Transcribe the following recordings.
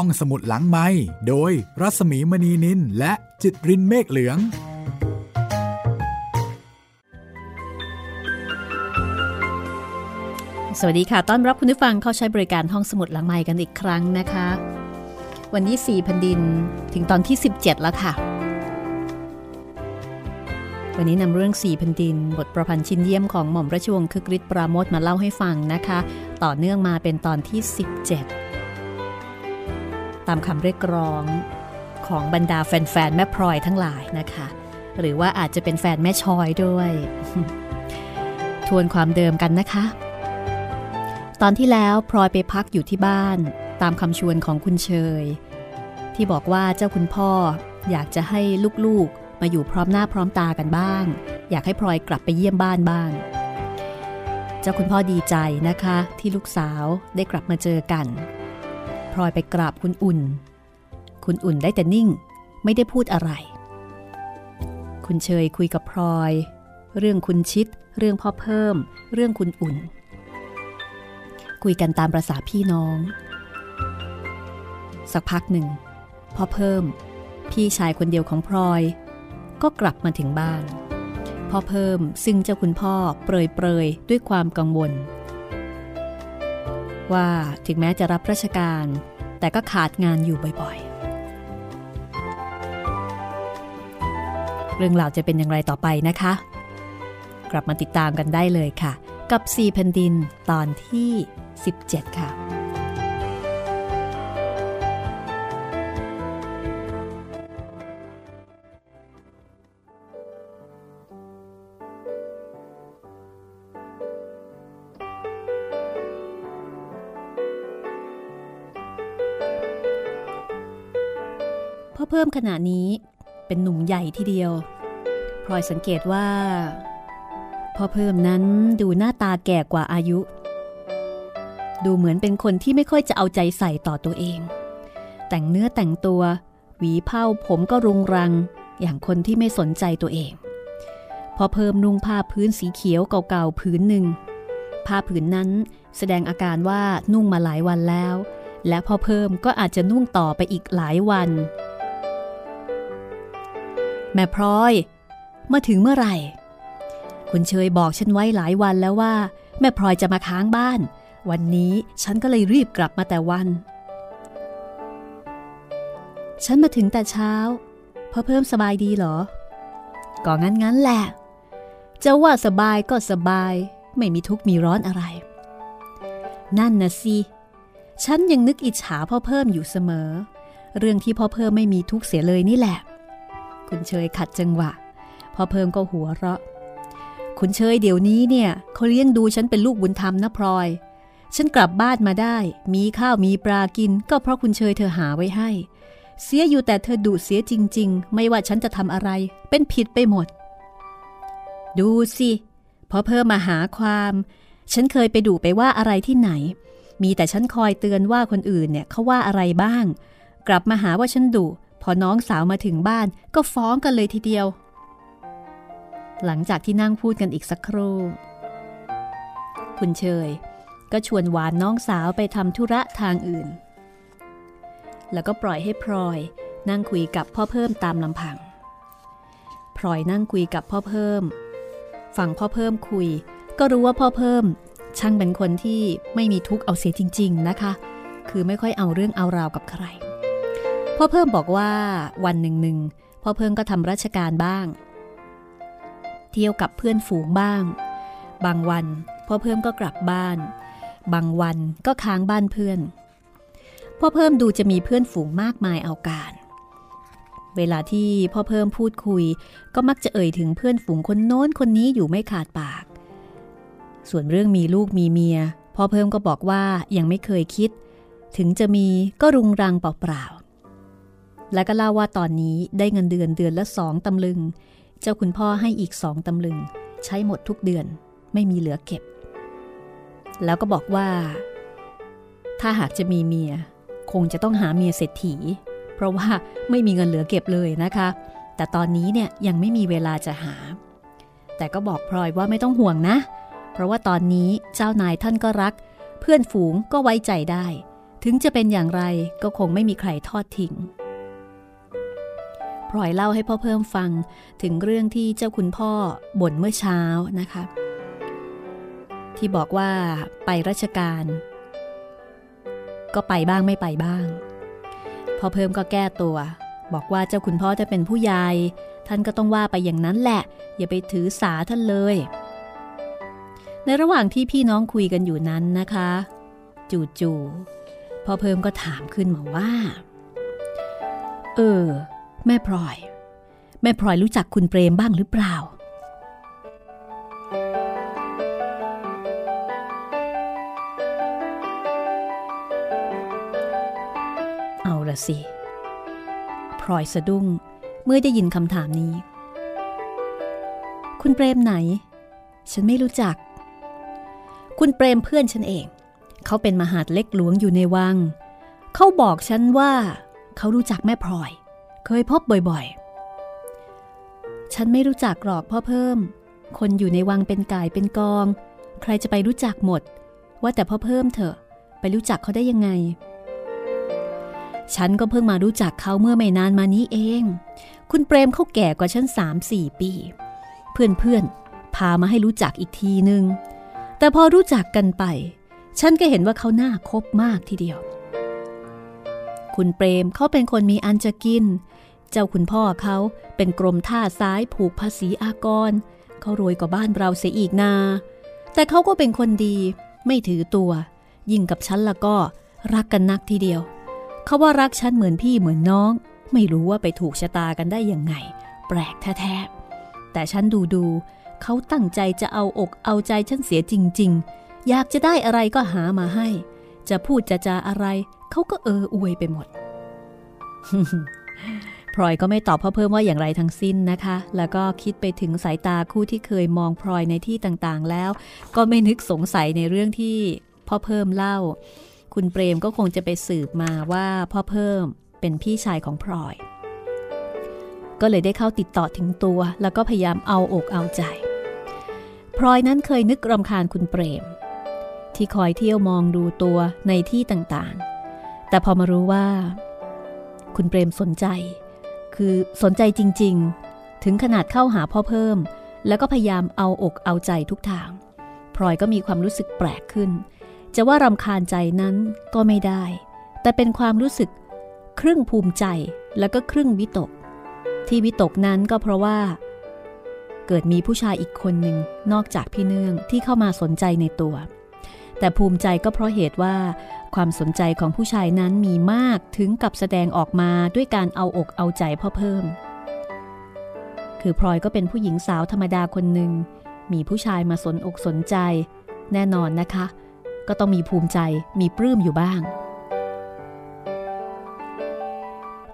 ห้องสมุดหลังไม้โดยรัสมีมณีนินและจิตรินเมฆเหลือง สวัสดีค่ะ ต้อนรับคุณผู้ฟังเข้าใช้บริการห้องสมุดหลังไม้กันอีกครั้งนะคะ วันนี้4แผ่นดินถึงตอนที่ 17 แล้วค่ะ วันนี้นำเรื่อง4แผ่นดิน บทประพันธ์ชิ้นเยี่ยมของหม่อมราชวงศ์คึกฤทธิ์ปราโมทมาเล่าให้ฟังนะคะ ต่อเนื่องมาเป็นตอนที่ 17 ตามคำเรียกร้องของบรรดาแฟนๆ แม่พลอยทั้งหลายนะคะ หรือว่าอาจจะเป็นแฟนแม่ชอยด้วย ทวนความเดิมกันนะคะ ตอนที่แล้วพลอยไปพักอยู่ที่บ้าน ตามคำชวนของคุณเชย ที่บอกว่าเจ้าคุณพ่ออยากจะให้ลูกๆ มาอยู่พร้อมหน้าพร้อมตากันบ้าง อยากให้พลอยกลับไปเยี่ยมบ้านบ้าง เจ้าคุณพ่อดีใจนะคะ ที่ลูกสาวได้กลับมาเจอกัน ลอยไปกราบคุณอุ่น คุณอุ่นได้แต่นิ่ง ไม่ได้พูดอะไร คุณเชยคุยกับพลอย เรื่องคุณชิด เรื่องพ่อเพิ่ม เรื่องคุณอุ่น คุยกันตามประษาพี่น้อง สักพักหนึ่งพ่อเพิ่ม พี่ชายคนเดียวของพลอย ก็กลับมาถึงบ้านพ่อเพิ่มซึ่งเจ้าคุณพ่อเปรยเปรยด้วยความกังวล ว่าถึงแม้จะรับราชการ แต่ก็ขาดงานอยู่บ่อยๆ เรื่องราวจะเป็นอย่างไรต่อไปนะคะ กลับมาติดตามกันได้เลยค่ะ กับ 4 แผ่นดินตอนที่ 17 ค่ะ มขณะนี้เป็นหนุ่มใหญ่ทีเดียวพลอยสังเกตว่า พ่อเพิ่มนั้นดูหน้าตาแก่กว่าอายุ ดูเหมือนเป็นคนที่ไม่ค่อยจะเอาใจใส่ต่อตัวเอง แต่งเนื้อแต่งตัว หวีเผ้าผมก็รุงรัง อย่างคนที่ไม่สนใจตัวเอง พอเพิ่มนุ่งผ้าพื้นสีเขียวเก่าๆผืนหนึ่งผ้าผืนนั้นแสดงอาการว่านุ่งมาหลายวันแล้ว และพอเพิ่มก็อาจจะนุ่งต่อไปอีกหลายวัน แม่พลอย มาถึงเมื่อไหร่ คุณเชยบอกฉันไว้หลายวันแล้วว่า แม่พลอยจะมาค้างบ้าน วันนี้ฉันก็เลยรีบกลับมาแต่วัน ฉันมาถึงแต่เช้าพอเพิ่มสบายดีเหรอ ก็งั้นงั้นแหละ จะว่าสบายก็สบาย ไม่มีทุกข์มีร้อนอะไร นั่นนะสิฉันยังนึกอิจฉาพ่อเพิ่มอยู่เสมอ เรื่องที่พ่อเพิ่มไม่มีทุกข์เสียเลยนี่แหละ คุณเชยขัดจังหวะพ่อเพิ่มก็หัวเราะ คุณเชยเดี๋ยวนี้เนี่ยเขาเลี้ยงดูฉันเป็นลูกบุญธรรมนะพลอย ฉันกลับบ้านมาได้ มีข้าวมีปลากิน ก็เพราะคุณเชยเธอหาไว้ให้ เสียอยู่แต่เธอดุเสียจริง ๆ ไม่ว่าฉันจะทำอะไร เป็นผิดไปหมด ดูสิพอเพิ่มมาหาความ ฉันเคยไปดุไปว่าอะไรที่ไหน มีแต่ฉันคอยเตือนว่าคนอื่นเนี่ยเขาว่าอะไรบ้าง กลับมาหาว่าฉันดุ อน้องสาวมาถึงบ้านก็ฟ้องกันเลยทีเดียว หลังจากที่นั่งพูดกันอีกสักครู่ คุณเชย ก็ชวนหวานน้องสาวไปทำธุระทางอื่น แล้วก็ปล่อยให้พลอยนั่งคุยกับพ่อเพิ่มตามลำพังพลอยนั่งคุยกับพ่อเพิ่ม ฟังพ่อเพิ่มคุย ก็รู้ว่าพ่อเพิ่ม ช่างเป็นคนที่ไม่มีทุกข์เอาเสียจริง ๆนะคะ คือไม่ค่อยเอาเรื่องเอาราวกับใคร พ่อเพิ่มบอกว่าวันหนึ่งหนึ่งพ่อเพิ่มก็ทำราชการบ้าง เที่ยวกับเพื่อนฝูงบ้าง บางวันพ่อเพิ่มก็กลับบ้าน บางวันก็ค้างบ้านเพื่อน พ่อเพิ่มดูจะมีเพื่อนฝูงมากมายเอาการ เวลาที่พ่อเพิ่มพูดคุย ก็มักจะเอ่ยถึงเพื่อนฝูงคนโน้นคนนี้อยู่ไม่ขาดปาก ส่วนเรื่องมีลูกมีเมียพ่อเพิ่มก็บอกว่ายังไม่เคยคิด ถึงจะมีก็รุงรังเปล่า และก็เล่าว่าตอนนี้ได้เงินเดือนเดือนละสองตำลึง เจ้าคุณพ่อให้อีกสองตำลึง ใช้หมดทุกเดือนไม่มีเหลือเก็บ แล้วก็บอกว่า ถ้าหากจะมีเมีย คงจะต้องหาเมียเศรษฐี เพราะว่าไม่มีเงินเหลือเก็บเลยนะคะ แต่ตอนนี้เนี่ยยังไม่มีเวลาจะหา แต่ก็บอกพลอยว่าไม่ต้องห่วงนะ เพราะว่าตอนนี้เจ้านายท่านก็รัก เพื่อนฝูงก็ไว้ใจได้ ถึงจะเป็นอย่างไรก็คงไม่มีใครทอดทิ้ง ลอยเล่าให้พ่อเพิ่มฟังถึงเรื่องที่เจ้าคุณพ่อบ่นเมื่อเช้านะคะ ที่บอกว่าไปราชการ ก็ไปบ้างไม่ไปบ้าง พ่อเพิ่มก็แก้ตัว บอกว่าเจ้าคุณพ่อจะเป็นผู้ใหญ่ท่านก็ต้องว่าไปอย่างนั้นแหละ อย่าไปถือสาท่านเลย ในระหว่างที่พี่น้องคุยกันอยู่นั้นนะคะ จู่ๆพ่อเพิ่มก็ถามขึ้นมาว่า เออ แม่พลอย แม่พลอยรู้จักคุณเปรมบ้างหรือเปล่า เอาละสิ พลอยสะดุ้งเมื่อได้ยินคำถามนี้ คุณเปรมไหน ฉันไม่รู้จัก คุณเปรมเพื่อนฉันเอง เขาเป็นมหาดเล็กหลวงอยู่ในวัง เขาบอกฉันว่า เขารู้จักแม่พลอย เคยพบบ่อยๆ ฉันไม่รู้จักหรอกพ่อเพิ่ม คนอยู่ในวังเป็นกายเป็นกอง ใครจะไปรู้จักหมด ว่าแต่พ่อเพิ่มเถอะ ไปรู้จักเขาได้ยังไง ฉันก็เพิ่งมารู้จักเขาเมื่อไม่นานมานี้เอง คุณเปรมเขาแก่กว่าฉันสามสี่ปี เพื่อนๆ พามาให้รู้จักอีกทีนึง แต่พอรู้จักกันไป ฉันก็เห็นว่าเขาน่าคบมากทีเดียว คุณเปรมเขาเป็นคนมีอันจะกิน เจ้าคุณพ่อเขาเป็นกรมท่าซ้ายผูกภาษีอากรเขารวยกว่าบ้านเราเสียอีกนา แต่เขาก็เป็นคนดี ไม่ถือตัว ยิ่งกับฉันละก็รักกันนักทีเดียว เขาว่ารักฉันเหมือนพี่เหมือนน้อง ไม่รู้ว่าไปถูกชะตากันได้ยังไง แปลกแท้ๆแต่ฉันดูดูเขาตั้งใจจะเอาอกเอาใจฉันเสียจริง ๆ อยากจะได้อะไรก็หามาให้ จะพูดจะจาอะไร เขาก็เอออวยไปหมดพลอยก็ไม่ตอบพ่อเพิ่มว่าอย่างไรทั้งสิ้นนะคะ แล้วก็คิดไปถึงสายตาคู่ที่เคยมองพลอยในที่ต่างๆ แล้ว ก็ไม่นึกสงสัยในเรื่องที่พ่อเพิ่มเล่า คุณเปรมก็คงจะไปสืบมาว่าพ่อเพิ่มเป็นพี่ชายของพลอย ก็เลยได้เข้าติดต่อถึงตัว แล้วก็พยายามเอาอกเอาใจ พลอยนั้นเคยนึกรำคาญคุณเปรม ที่คอยเที่ยวมองดูตัวในที่ต่างๆ แต่พอมารู้ว่า คุณเปรมสนใจ คือสนใจจริง ๆ ถึงขนาดเข้าหาพ่อเพิ่ม แล้วก็พยายามเอาอกเอาใจทุกทางพลอยก็มีความรู้สึกแปลกขึ้น จะว่ารำคาญใจนั้นก็ไม่ได้ แต่เป็นความรู้สึกครึ่งภูมิใจแล้วก็ครึ่งวิตก ที่วิตกนั้นก็เพราะว่า เกิดมีผู้ชายอีกคนหนึ่งนอกจากพี่เนื่องที่เข้ามาสนใจในตัว แต่ภูมิใจก็เพราะเหตุว่า ความสนใจของผู้ชายนั้นมีมากถึงกับแสดงออกมาด้วยการเอาอกเอาใจพ่อเพิ่ม คือพลอยก็เป็นผู้หญิงสาวธรรมดาคนหนึ่ง มีผู้ชายมาสนอกสนใจ แน่นอนนะคะ ก็ต้องมีภูมิใจมีปลื้มอยู่บ้าง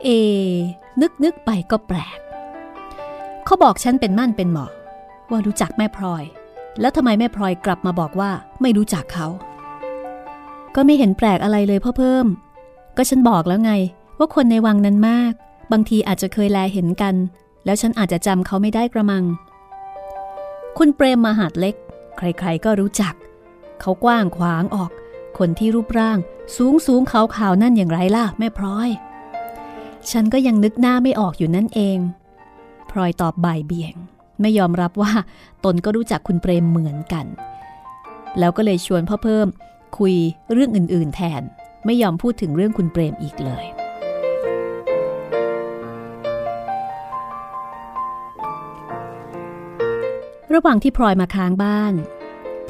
เอ นึกนึกไปก็แปลก เขาบอกฉันเป็นมั่นเป็นหมอว่ารู้จักแม่พลอย แล้วทำไมแม่พลอยกลับมาบอกว่าไม่รู้จักเขา ก็ไม่เห็นแปลกอะไรเลยพ่อเพิ่ม ก็ฉันบอกแล้วไง ว่าคนในวังนั้นมาก บางทีอาจจะเคยแลเห็นกัน แล้วฉันอาจจะจำเขาไม่ได้กระมัง คุณเปรมมหาดเล็ก ใครๆก็รู้จัก เขากว้างขวางออก คนที่รูปร่าง สูงสูงขาวขาวนั่นอย่างไรล่ะแม่พลอย ฉันก็ยังนึกหน้าไม่ออกอยู่นั่นเองพลอยตอบบ่ายเบี่ยง ไม่ยอมรับว่าตนก็รู้จักคุณเปรมเหมือนกัน แล้วก็เลยชวนพ่อเพิ่ม คุยเรื่องอื่น ๆ แทน ไม่ยอมพูดถึงเรื่องคุณเปรมอีกเลย ระหว่างที่พลอยมาค้างบ้าน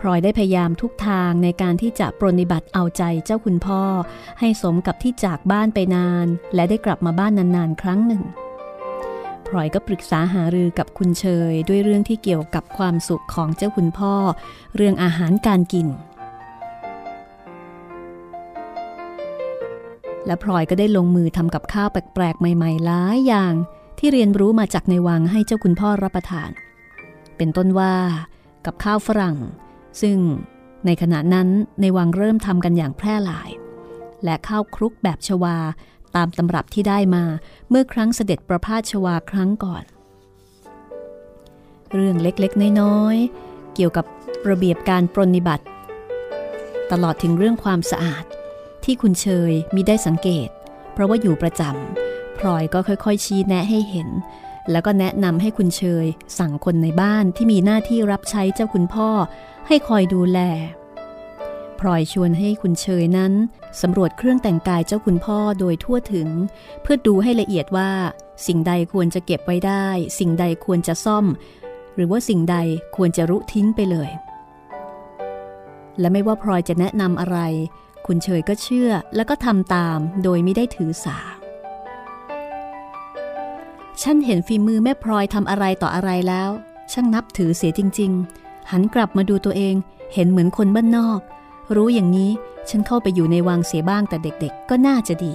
พลอยได้พยายามทุกทางในการที่จะปรนิบัติเอาใจเจ้าคุณพ่อ ให้สมกับที่จากบ้านไปนาน และได้กลับมาบ้านนาน ๆ ครั้งหนึ่งพลอยก็ปรึกษาหารือกับคุณเชยด้วยเรื่องที่เกี่ยวกับความสุขของเจ้าคุณพ่อ เรื่องอาหารการกิน และพลอยก็ได้ลงมือทำกับข้าวแปลกๆใหม่ๆหลายอย่างที่เรียนรู้มาจากในวังให้เจ้าคุณพ่อรับประทาน เป็นต้นว่ากับข้าวฝรั่ง ซึ่งในขณะนั้นในวังเริ่มทำกันอย่างแพร่หลาย และข้าวครุกแบบชวาตามตำรับที่ได้มาเมื่อครั้งเสด็จประพาสชวาครั้งก่อน เรื่องเล็กๆ น้อยๆ เกี่ยวกับระเบียบการปรนิบัติ ตลอดถึงเรื่องความสะอาด ที่คุณเชยมิได้สังเกต เพราะว่าอยู่ประจำพลอยก็ค่อยๆ ชี้แนะให้เห็น แล้วก็แนะนำให้คุณเชย สั่งคนในบ้านที่มีหน้าที่รับใช้เจ้าคุณพ่อ ให้คอยดูแลพลอยชวนให้คุณเชยนั้นสำรวจเครื่องแต่งกายเจ้าคุณพ่อโดยทั่วถึง เพื่อดูให้ละเอียดว่า สิ่งใดควรจะเก็บไว้ได้ สิ่งใดควรจะซ่อม หรือว่าสิ่งใดควรจะรุทิ้งไปเลย และไม่ว่าพลอยจะแนะนำอะไร คุณเชยก็เชื่อแล้วก็ทำตามโดยไม่ได้ถือสา ฉันเห็นฝีมือแม่พลอยทำอะไรต่ออะไรแล้ว ช่างนับถือเสียจริง ๆ หันกลับมาดูตัวเองเห็นเหมือนคนบ้านนอก รู้อย่างนี้ฉันเข้าไปอยู่ในวังเสียบ้างแต่เด็กๆ ก็น่าจะดี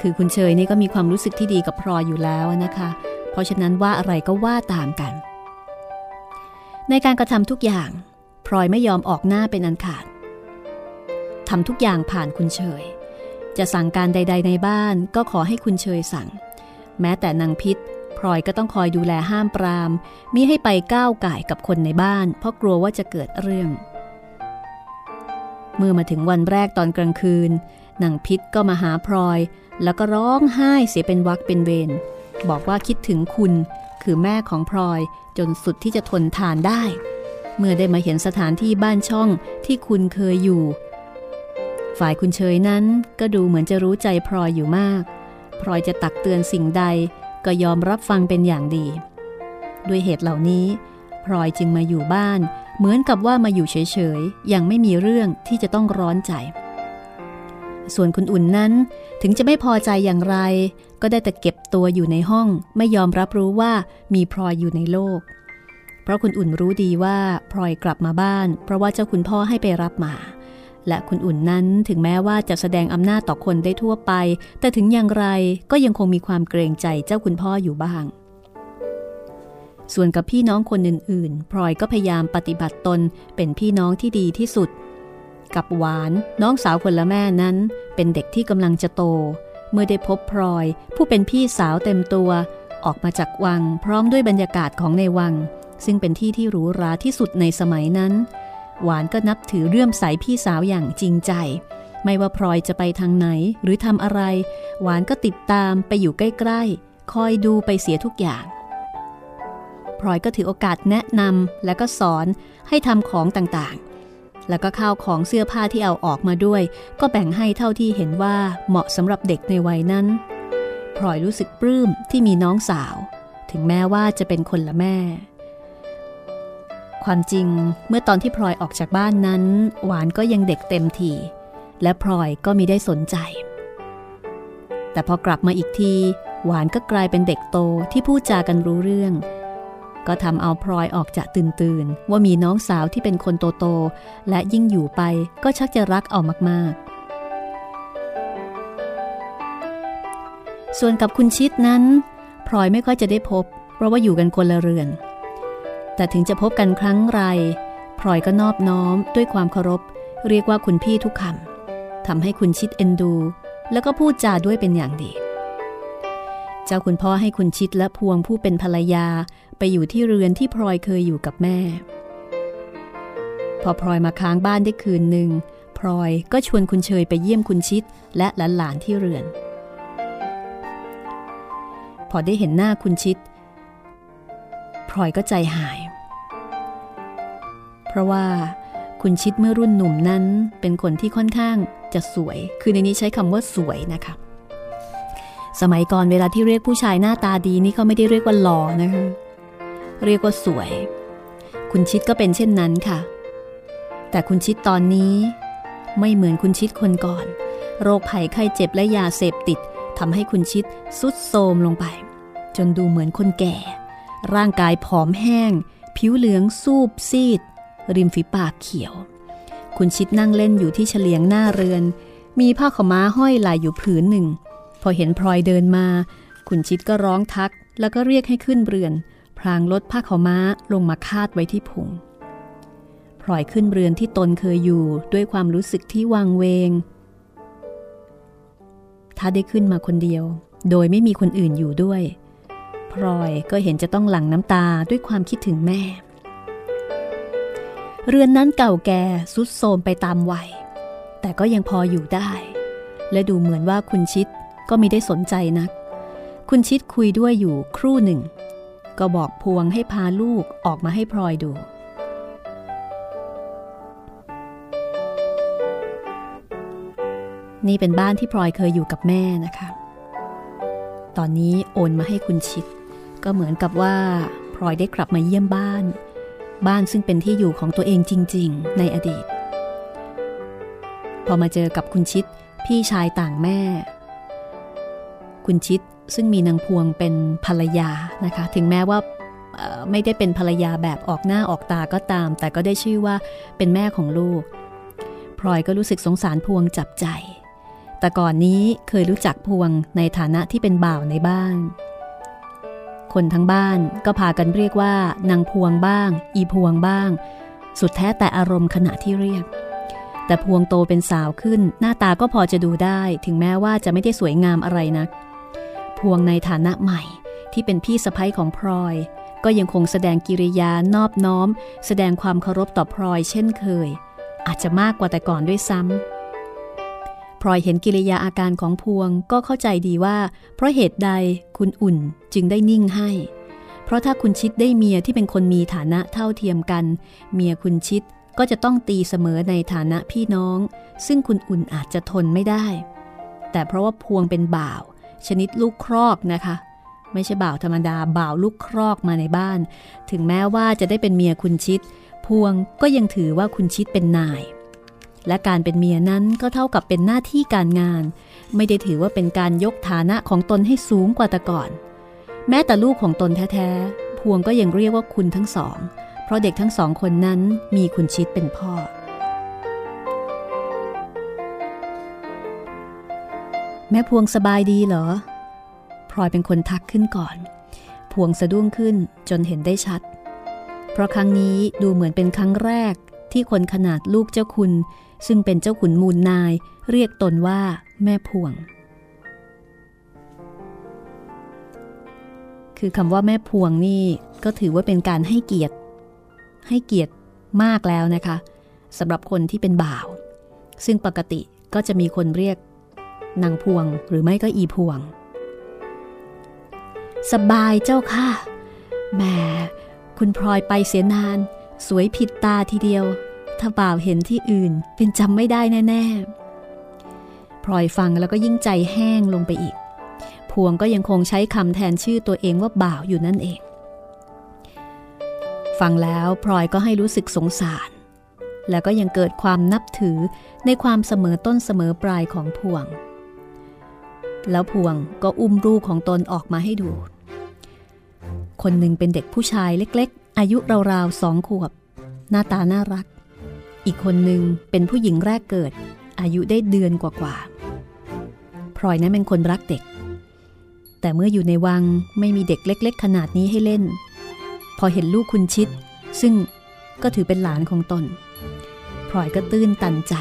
คือคุณเชยนี่ก็มีความรู้สึกที่ดีกับพลอยอยู่แล้วนะคะ เพราะฉะนั้นว่าอะไรก็ว่าตามกัน ในการกระทำทุกอย่าง พลอยไม่ยอมออกหน้าเป็นอันขาดทำทุกอย่างผ่านคุณเชยจะสั่งการใด ๆ ในบ้านก็ขอให้คุณเชยสั่ง แม้แต่นางพิษพลอยก็ต้องคอยดูแลห้ามปรามมิให้ไปก้าวไก่กับคนในบ้าน เพราะกลัวว่าจะเกิดเรื่อง เมื่อมาถึงวันแรกตอนกลางคืนนางพิษก็มาหาพลอย แล้วก็ร้องไห้เสียเป็นวักเป็นเวรบอกว่าคิดถึงคุณ คือแม่ของพลอยจนสุดที่จะทนทานได้ เมื่อได้มาเห็นสถานที่บ้านช่องที่คุณเคยอยู่ ฝ่ายคุณเชยนั้นก็ดูเหมือนจะรู้ใจพลอยอยู่มาก พลอยจะตักเตือนสิ่งใดก็ยอมรับฟังเป็นอย่างดี ด้วยเหตุเหล่านี้พลอยจึงมาอยู่บ้าน เหมือนกับว่ามาอยู่เฉยๆยังไม่มีเรื่องที่จะต้องร้อนใจ ส่วนคุณอุ่นนั้นถึงจะไม่พอใจอย่างไร ก็ได้แต่เก็บตัวอยู่ในห้องไม่ยอมรับรู้ว่ามีพลอยอยู่ในโลก เพราะคุณอุ่นรู้ดีว่าพลอยกลับมาบ้าน เพราะว่าเจ้าคุณพ่อให้ไปรับมา และคุณอุ่นนั้นถึงแม้ว่าจะแสดงอำนาจต่อคนได้ทั่วไป แต่ถึงอย่างไรก็ยังคงมีความเกรงใจเจ้าคุณพ่ออยู่บ้าง ส่วนกับพี่น้องคนอื่นๆพลอยก็พยายามปฏิบัติตนเป็นพี่น้องที่ดีที่สุด กับหวานน้องสาวคนละแม่นั้นเป็นเด็กที่กำลังจะโต เมื่อได้พบพลอย ผู้เป็นพี่สาวเต็มตัว ออกมาจากวังพร้อมด้วยบรรยากาศของในวัง ซึ่งเป็นที่ที่หรูหราที่สุดในสมัยนั้น หวานก็นับถือเรื่อมใสพี่สาวอย่างจริงใจ ไม่ว่าพลอยจะไปทางไหนหรือทำอะไร หวานก็ติดตามไปอยู่ใกล้ๆ คอยดูไปเสียทุกอย่าง พลอยก็ถือโอกาสแนะนำและก็สอนให้ทำของต่างๆ แล้วก็ข้าวของเสื้อผ้าที่เอาออกมาด้วย ก็แบ่งให้เท่าที่เห็นว่าเหมาะสำหรับเด็กในวัยนั้น พลอยรู้สึกปลื้มที่มีน้องสาว ถึงแม้ว่าจะเป็นคนละแม่ ความจริงเมื่อตอนที่พลอยออกจากบ้านนั้น หวานก็ยังเด็กเต็มทีและพลอยก็มีได้สนใจ แต่พอกลับมาอีกที หวานก็กลายเป็นเด็กโตที่พูดจากันรู้เรื่อง ก็ทำเอาพลอยออกจะตื่นตื่นว่ามีน้องสาวที่เป็นคนโตโตและยิ่งอยู่ไปก็ชักจะรักเอามากๆ ส่วนกับคุณชิดนั้น พลอยไม่ค่อยจะได้พบ เพราะว่าอยู่กันคนละเรือน แต่ถึงจะพบกันครั้งไรพลอยก็นอบน้อมด้วยความเคารพ เรียกว่าคุณพี่ทุกคำทำให้คุณชิดเอ็นดู แล้วก็พูดจาด้วยเป็นอย่างดี เจ้าคุณพ่อให้คุณชิดและพวงผู้เป็นภรรยาไปอยู่ที่เรือนที่พลอยเคยอยู่กับแม่ พอพลอยมาค้างบ้านได้คืนหนึ่งพลอยก็ชวนคุณเชยไปเยี่ยมคุณชิดและหลานๆที่เรือน พอได้เห็นหน้าคุณชิดพลอยก็ใจหาย ราะว่าคุณชิดเมื่อรุ่นหนุ่มนั้นเป็นคนที่ค่อนข้างจะสวย คือในนี้ใช้คำว่าสวยนะคะ สมัยก่อนเวลาที่เรียกผู้ชายหน้าตาดีนี่เขาไม่ได้เรียกว่าหล่อนะคะ เรียกว่าสวย คุณชิดก็เป็นเช่นนั้นค่ะ แต่คุณชิดตอนนี้ ไม่เหมือนคุณชิดคนก่อน โรคภัยไข้เจ็บและยาเสพติดทำให้คุณชิดสุดโทมลงไป จนดูเหมือนคนแก่ ร่างกายผอมแห้ง ผิวเหลืองสูบซีด ริมฝีปากเขียว คุณชิดนั่งเล่นอยู่ที่เฉลียงหน้าเรือน มีผ้าขม้าห้อยลายอยู่ผืนหนึ่ง พอเห็นพลอยเดินมา คุณชิดก็ร้องทัก แล้วก็เรียกให้ขึ้นเรือนพลางลดผ้าขม้าลงมาคาดไว้ที่พุงพลอยขึ้นเรือนที่ตนเคยอยู่ด้วยความรู้สึกที่วังเวง ถ้าได้ขึ้นมาคนเดียว โดยไม่มีคนอื่นอยู่ด้วย พลอยก็เห็นจะต้องหลั่งน้ำตาด้วยความคิดถึงแม่ เรือนนั้นเก่าแก่สุดโทมไปตามวัย แต่ก็ยังพออยู่ได้ และดูเหมือนว่าคุณชิดก็ไม่ได้สนใจนัก คุณชิดคุยด้วยอยู่ครู่หนึ่ง ก็บอกพวงให้พาลูกออกมาให้พลอยดู นี่เป็นบ้านที่พลอยเคยอยู่กับแม่นะคะ ตอนนี้โอนมาให้คุณชิด ก็เหมือนกับว่าพลอยได้กลับมาเยี่ยมบ้าน บ้านซึ่งเป็นที่อยู่ของตัวเองจริง ๆ ในอดีต พอมาเจอกับคุณชิดพี่ชายต่างแม่ คุณชิดซึ่งมีนางพวงเป็นภรรยานะคะ ถึงแม้ว่าไม่ได้เป็นภรรยาแบบออกหน้าออกตาก็ตาม แต่ก็ได้ชื่อว่าเป็นแม่ของลูก พลอยก็รู้สึกสงสารพวงจับใจ แต่ก่อนนี้เคยรู้จักพวงในฐานะที่เป็นบ่าวในบ้าน คนทั้งบ้านก็พากันเรียกว่านางพวงบ้าง อีพวงบ้าง สุดแท้แต่อารมณ์ขณะที่เรียก แต่พวงโตเป็นสาวขึ้น หน้าตาก็พอจะดูได้ถึงแม้ว่าจะไม่ได้สวยงามอะไรนัก พวงในฐานะใหม่ที่เป็นพี่สะพ้ยของพลอย ก็ยังคงแสดงกิริยานอบน้อม แสดงความเคารพต่อพลอยเช่นเคย อาจจะมากกว่าแต่ก่อนด้วยซ้ำ ลอยเห็นกิริยาอาการของพวงก็เข้าใจดีว่า เพราะเหตุใดคุณอุ่นจึงได้นิ่งให้ เพราะถ้าคุณชิดได้เมียที่เป็นคนมีฐานะเท่าเทียมกัน เมียคุณชิดก็จะต้องตีเสมอในฐานะพี่น้อง ซึ่งคุณอุ่นอาจจะทนไม่ได้ แต่เพราะว่าพวงเป็นบ่าว ชนิดลูกครอกนะคะ ไม่ใช่บ่าวธรรมดาบ่าวลูกครอกมาในบ้าน ถึงแม้ว่าจะได้เป็นเมียคุณชิด พวงก็ยังถือว่าคุณชิดเป็นนาย และการเป็นเมียนั้นก็เท่ากับเป็นหน้าที่การงาน ไม่ได้ถือว่าเป็นการยกฐานะของตนให้สูงกว่าแต่ก่อน แม้แต่ลูกของตนแท้ๆ พวงก็ยังเรียกว่าคุณทั้งสอง เพราะเด็กทั้งสองคนนั้นมีคุณชิดเป็นพ่อ แม่พวงสบายดีเหรอพลอยเป็นคนทักขึ้นก่อน พวงสะดุ้งขึ้นจนเห็นได้ชัด เพราะครั้งนี้ดูเหมือนเป็นครั้งแรกที่คนขนาดลูกเจ้าคุณ ซึ่งเป็นเจ้าขุนมูลนายเรียกตนว่าแม่พวง คือคำว่าแม่พวงนี่ก็ถือว่าเป็นการให้เกียรติ ให้เกียรติมากแล้วนะคะสำหรับคนที่เป็นบ่าว ซึ่งปกติก็จะมีคนเรียกนางพวงหรือไม่ก็อีพวง สบายเจ้าค่ะแหมคุณพลอยไปเสียนาน สวยผิดตาทีเดียว ถ้าบ่าวเห็นที่อื่นเป็นจำไม่ได้แน่ๆพลอยฟังแล้วก็ยิ่งใจแห้งลงไปอีก พวงก็ยังคงใช้คำแทนชื่อตัวเองว่าบ่าวอยู่นั่นเอง ฟังแล้วพลอยก็ให้รู้สึกสงสาร แล้วก็ยังเกิดความนับถือในความเสมอต้นเสมอปลายของพวง แล้วพวงก็อุ้มลูกของตนออกมาให้ดู คนหนึ่งเป็นเด็กผู้ชายเล็ก ๆ อายุราวๆสองขวบ หน้าตาน่ารัก อีกคนหนึ่งเป็นผู้หญิงแรกเกิด อายุได้เดือนกว่าๆพลอยนั้นเป็นคนรักเด็ก แต่เมื่ออยู่ในวังไม่มีเด็กเล็ก ๆ ขนาดนี้ให้เล่น พอเห็นลูกคุณชิด ซึ่งก็ถือเป็นหลานของตนพลอยก็ตื้นตันใจ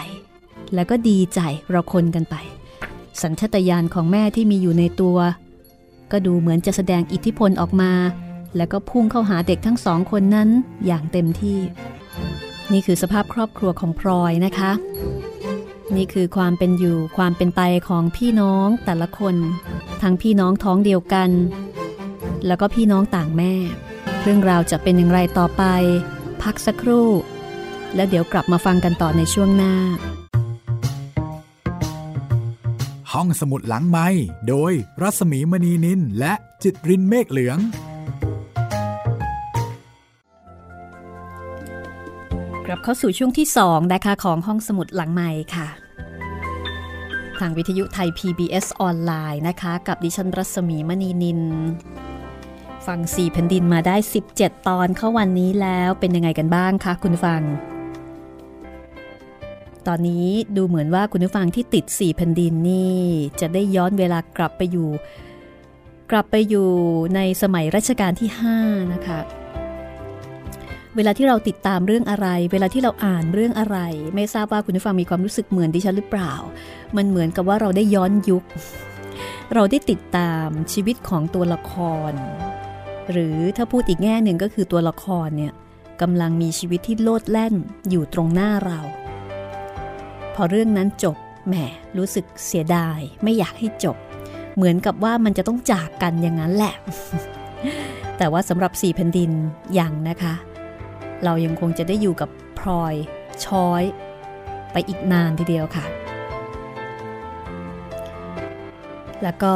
แล้วก็ดีใจเราคนกันไป สัญชตาตญาณของแม่ที่มีอยู่ในตัว ก็ดูเหมือนจะแสดงอิทธิพลออกมา แล้วก็พุ่งเข้าหาเด็กทั้งสองคนนั้นอย่างเต็มที่ นี่คือสภาพครอบครัวของพลอยนะคะ นี่คือความเป็นอยู่ความเป็นไปของพี่น้องแต่ละคน ทั้งพี่น้องท้องเดียวกัน แล้วก็พี่น้องต่างแม่ เรื่องราวจะเป็นอย่างไรต่อไป พักสักครู่ แล้วเดี๋ยวกลับมาฟังกันต่อในช่วงหน้า ห้องสมุดหลังไม้โดยรัสมีมณีนินและจิตรินเมฆเหลือง กลับเข้าสู่ช่วงที่2นะคะของห้องสมุดหลังใหม่ค่ะ ทางวิทยุไทย PBS ออนไลน์นะคะ กับดิฉันรัศมีมณีนิน ฟังสีแผ่นดินมาได้ 17 ตอนเข้าวันนี้แล้วเป็นยังไงกันบ้างคะคุณฟัง ตอนนี้ดูเหมือนว่าคุณผู้ฟังที่ติด4แผ่นดินนี่ จะได้ย้อนเวลากลับไปอยู่ กลับไปอยู่ในสมัยรัชกาลที่ 5 นะคะ เวลาที่เราติดตามเรื่องอะไร เวลาที่เราอ่านเรื่องอะไร ไม่ทราบว่าคุณผู้ฟังมีความรู้สึกเหมือนดิฉันหรือเปล่า มันเหมือนกับว่าเราได้ย้อนยุค เราได้ติดตามชีวิตของตัวละคร หรือถ้าพูดอีกแง่หนึ่งก็คือตัวละครเนี่ยกำลังมีชีวิตที่โลดแล่นอยู่ตรงหน้าเรา พอเรื่องนั้นจบแหมรู้สึกเสียดาย ไม่อยากให้จบ เหมือนกับว่ามันจะต้องจากกันอย่างนั้นแหละ แต่ว่าสำหรับสี่แผ่นดินยังนะคะ เรายังคงจะได้อยู่กับพลอย ช้อย ไปอีกนานทีเดียวค่ะ แล้วก็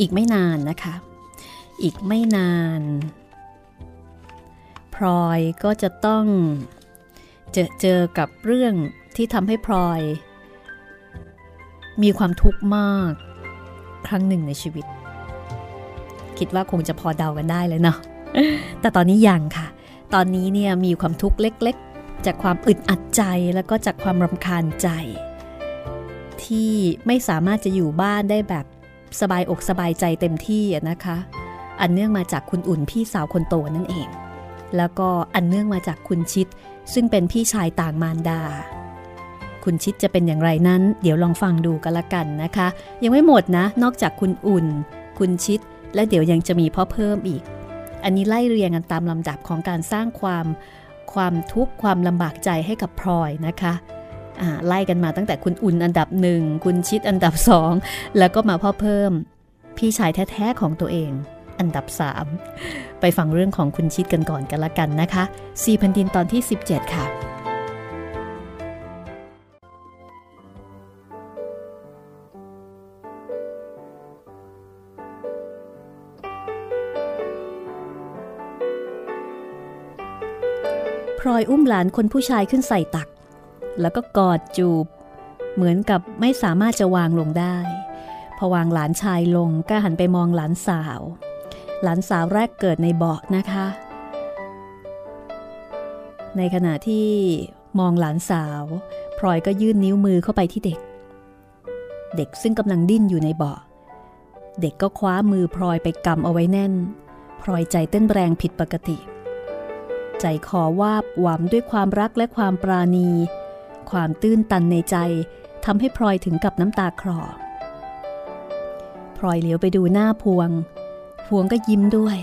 อีกไม่นานนะคะ อีกไม่นานพลอยก็จะต้องเจอเจอกับเรื่องที่ทำให้พลอย มีความทุกข์มากครั้งหนึ่งในชีวิต คิดว่าคงจะพอเดากันได้เลยเนาะแต่ตอนนี้ยังค่ะ ตอนนี้เนี่ยมีความทุกข์เล็กๆ จากความอึดอัดใจแล้วก็จากความรำคาญใจ ที่ไม่สามารถจะอยู่บ้านได้แบบสบายอกสบายใจเต็มที่นะคะ อันเนื่องมาจากคุณอุ่นพี่สาวคนโตนั่นเอง แล้วก็อันเนื่องมาจากคุณชิด ซึ่งเป็นพี่ชายต่างมารดา คุณชิดจะเป็นอย่างไรนั้น เดี๋ยวลองฟังดูกันละกันนะคะ ยังไม่หมดนะ นอกจากคุณอุ่น คุณชิด และเดี๋ยวยังจะมีพ่อเพิ่มอีก อันนี้ไล่เรียงกันตามลำดับของการสร้างความความทุกข์ความลำบากใจให้กับพลอยนะคะไล่กันมาตั้งแต่คุณอุ่นอันดับหนึ่งคุณชิดอันดับสองแล้วก็มาพ่อเพิ่ม พี่ชายแท้ๆของตัวเอง อันดับสามไปฟังเรื่องของคุณชิดกันก่อนกันละกันนะคะซีพันดินตอนที่ 17 ค่ะ ลอยอุ้มหลานคนผู้ชายขึ้นใส่ตัก แล้วก็กอดจูบ เหมือนกับไม่สามารถจะวางลงได้ พอวางหลานชายลงก็หันไปมองหลานสาว หลานสาวแรกเกิดในเบาะนะคะ ในขณะที่มองหลานสาวพลอยก็ยื่นนิ้วมือเข้าไปที่เด็ก เด็กซึ่งกำลังดิ้นอยู่ในเบาะ เด็กก็คว้ามือพลอยไปกำเอาไว้แน่น พลอยใจเต้นแรงผิดปกติ ใจคอวาบหวมด้วยความรักและความปราณี ความตื้นตันในใจทำให้พลอยถึงกับน้ำตาคลอพลอยเหลียวไปดูหน้าพวง พวงก็ยิ้มด้วย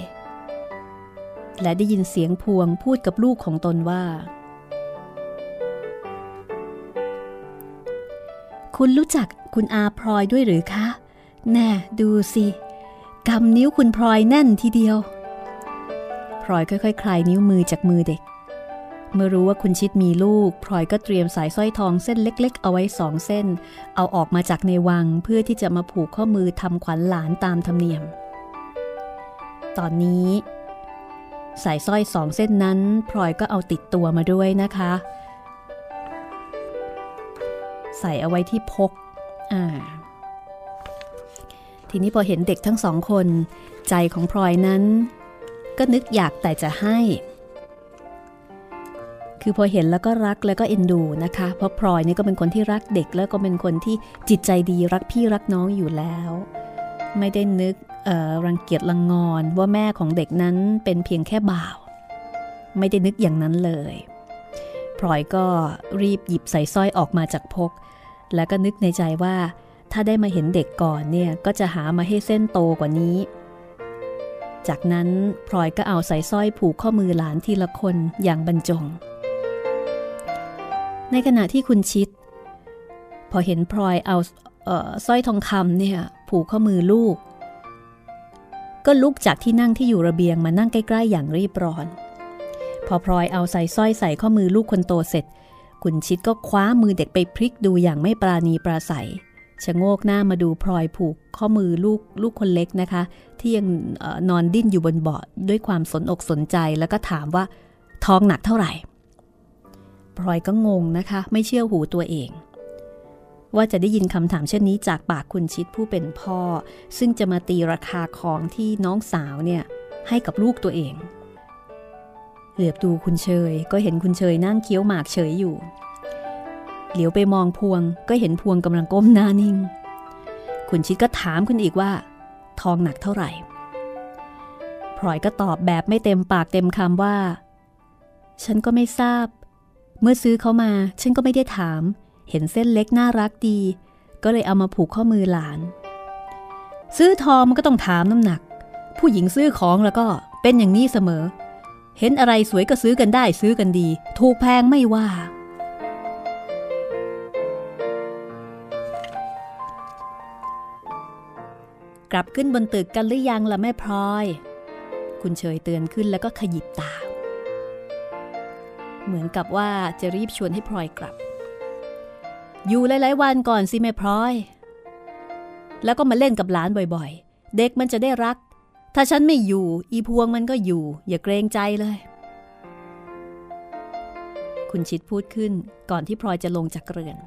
และได้ยินเสียงพวงพูดกับลูกของตนว่า คุณรู้จักคุณอาพลอยด้วยหรือคะ แน่ดูสิกำนิ้วคุณพลอยแน่นทีเดียว ลอยค่อยๆ คลายนิ้วมือจากมือเด็ก เมื่อรู้ว่าคุณชิดมีลูกพลอยก็เตรียมสายสร้อยทองเส้นเล็ก ๆ เอาไว้สองเส้น เอาออกมาจากในวังเพื่อที่จะมาผูกข้อมือทำขวัญหลานตามธรรมเนียม ตอนนี้ สายสร้อยสองเส้นนั้นพลอยก็เอาติดตัวมาด้วยนะคะ ใส่เอาไว้ที่พก อ่าทีนี้พอเห็นเด็กทั้งสองคน ใจของพลอยนั้น ก็นึกอยากแต่จะให้ คือพอเห็นแล้วก็รักแล้วก็เอ็นดูนะคะ เพราะพลอยนี่ก็เป็นคนที่รักเด็กแล้วก็เป็นคนที่จิตใจดีรักพี่รักน้องอยู่แล้ว ไม่ได้นึกรังเกียจรังงอนว่าแม่ของเด็กนั้นเป็นเพียงแค่บ่าว ไม่ได้นึกอย่างนั้นเลยพลอยก็รีบหยิบใส่สร้อยออกมาจากพก แล้วก็นึกในใจว่าถ้าได้มาเห็นเด็กก่อนเนี่ยก็จะหามาให้เส้นโตกว่านี้ จากนั้นพลอยก็เอาใส่สร้อยผูกข้อมือหลานทีละคนอย่างบรรจง ในขณะที่คุณชิด พอเห็นพลอยเอาสร้อยทองคำเนี่ยผูกข้อมือลูก ก็ลุกจากที่นั่งที่อยู่ระเบียงมานั่งใกล้ๆ อย่างรีบร้อน พอพลอยเอาใส่สร้อยใส่ข้อมือลูกคนโตเสร็จ คุณชิดก็คว้ามือเด็กไปพลิกดูอย่างไม่ปราณีปราศัย ชะโงกหน้ามาดูพลอยผูกข้อมือลูกลูกคนเล็กนะคะ ที่ยังนอนดิ้นอยู่บนเบาะด้วยความสนอกสนใจแล้วก็ถามว่าท้องหนักเท่าไหร่พลอยก็งงนะคะ ไม่เชื่อหูตัวเอง ว่าจะได้ยินคำถามเช่นนี้จากปากคุณชิดผู้เป็นพ่อ ซึ่งจะมาตีราคาของที่น้องสาวเนี่ยให้กับลูกตัวเอง เหลือบดูคุณเชยก็เห็นคุณเชยนั่งเคี้ยวหมากเฉยอยู่ เหลียวไปมองพวงก็เห็นพวงกำลังก้มหน้านิ่ง คุณชิดก็ถามคุณอีกว่า ทองหนักเท่าไหร่พลอยก็ตอบแบบไม่เต็มปากเต็มคำว่า ฉันก็ไม่ทราบ เมื่อซื้อเขามา ฉันก็ไม่ได้ถาม เห็นเส้นเล็กน่ารักดี ก็เลยเอามาผูกข้อมือหลาน ซื้อทองมันก็ต้องถามน้ำหนัก ผู้หญิงซื้อของแล้วก็เป็นอย่างนี้เสมอ เห็นอะไรสวยก็ซื้อกันได้ซื้อกันดี ถูกแพงไม่ว่า กลับขึ้นบนตึกกันหรือยังล่ะแม่พลอย คุณเฉยเตือนขึ้นแล้วก็ขยิบตา เหมือนกับว่าจะรีบชวนให้พลอยกลับ อยู่หลายๆวันก่อนสิแม่พลอย แล้วก็มาเล่นกับหลานบ่อยๆ เด็กมันจะได้รัก ถ้าฉันไม่อยู่ อีพวงมันก็อยู่ อย่าเกรงใจเลย คุณชิดพูดขึ้นก่อนที่พลอยจะลงจากเรือน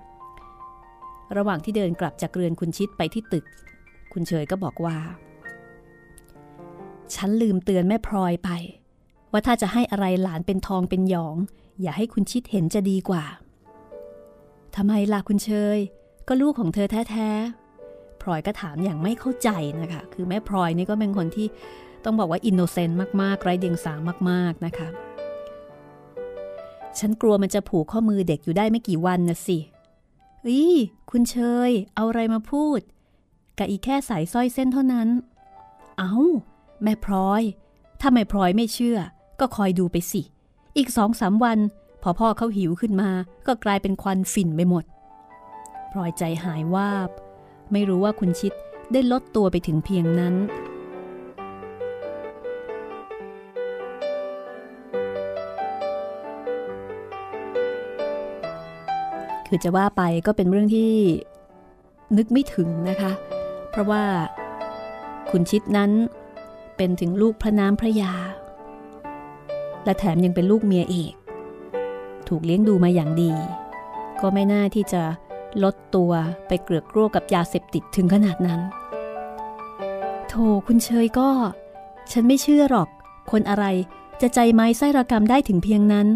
ระหว่างที่เดินกลับจากเรือนคุณชิดไปที่ตึก คุณเฉยก็บอกว่า ฉันลืมเตือนแม่พลอยไป ว่าถ้าจะให้อะไรหลานเป็นทองเป็นหยอง อย่าให้คุณชิดเห็นจะดีกว่าทำไมล่ะคุณเชย ก็ลูกของเธอแท้ๆพลอยก็ถามอย่างไม่เข้าใจนะคะ คือแม่พลอยนี่ก็เป็นคนที่ต้องบอกว่าอินโนเซนต์มากๆไร้เดียงสามากๆนะคะ ฉันกลัวมันจะผูกข้อมือเด็กอยู่ได้ไม่กี่วันนะสิอีคุณเชย เอาอะไรมาพูด กะอีแค่สายสร้อยเส้นเท่านั้น เอา้า แม่พลอย ถ้าแม่พลอยไม่เชื่อ ก็คอยดูไปสิ อีกสองสามวัน พอพ่อเขาหิวขึ้นมา ก็กลายเป็นควันฝิ่นไปหมด พลอยใจหายวาบ ไม่รู้ว่าคุณชิดได้ลดตัวไปถึงเพียงนั้นคือจะว่าไปก็เป็นเรื่องที่นึกไม่ถึงนะคะ เพราะว่าคุณชิดนั้นเป็นถึงลูกพระน้ำพระยา และแถมยังเป็นลูกเมียเอก ถูกเลี้ยงดูมาอย่างดี ก็ไม่น่าที่จะลดตัวไปเกลือกกลัวกับยาเสพติดถึงขนาดนั้นโถคุณเชยก็ ฉันไม่เชื่อหรอก คนอะไรจะใจไม้ไส้ระกรรมได้ถึงเพียงนั้น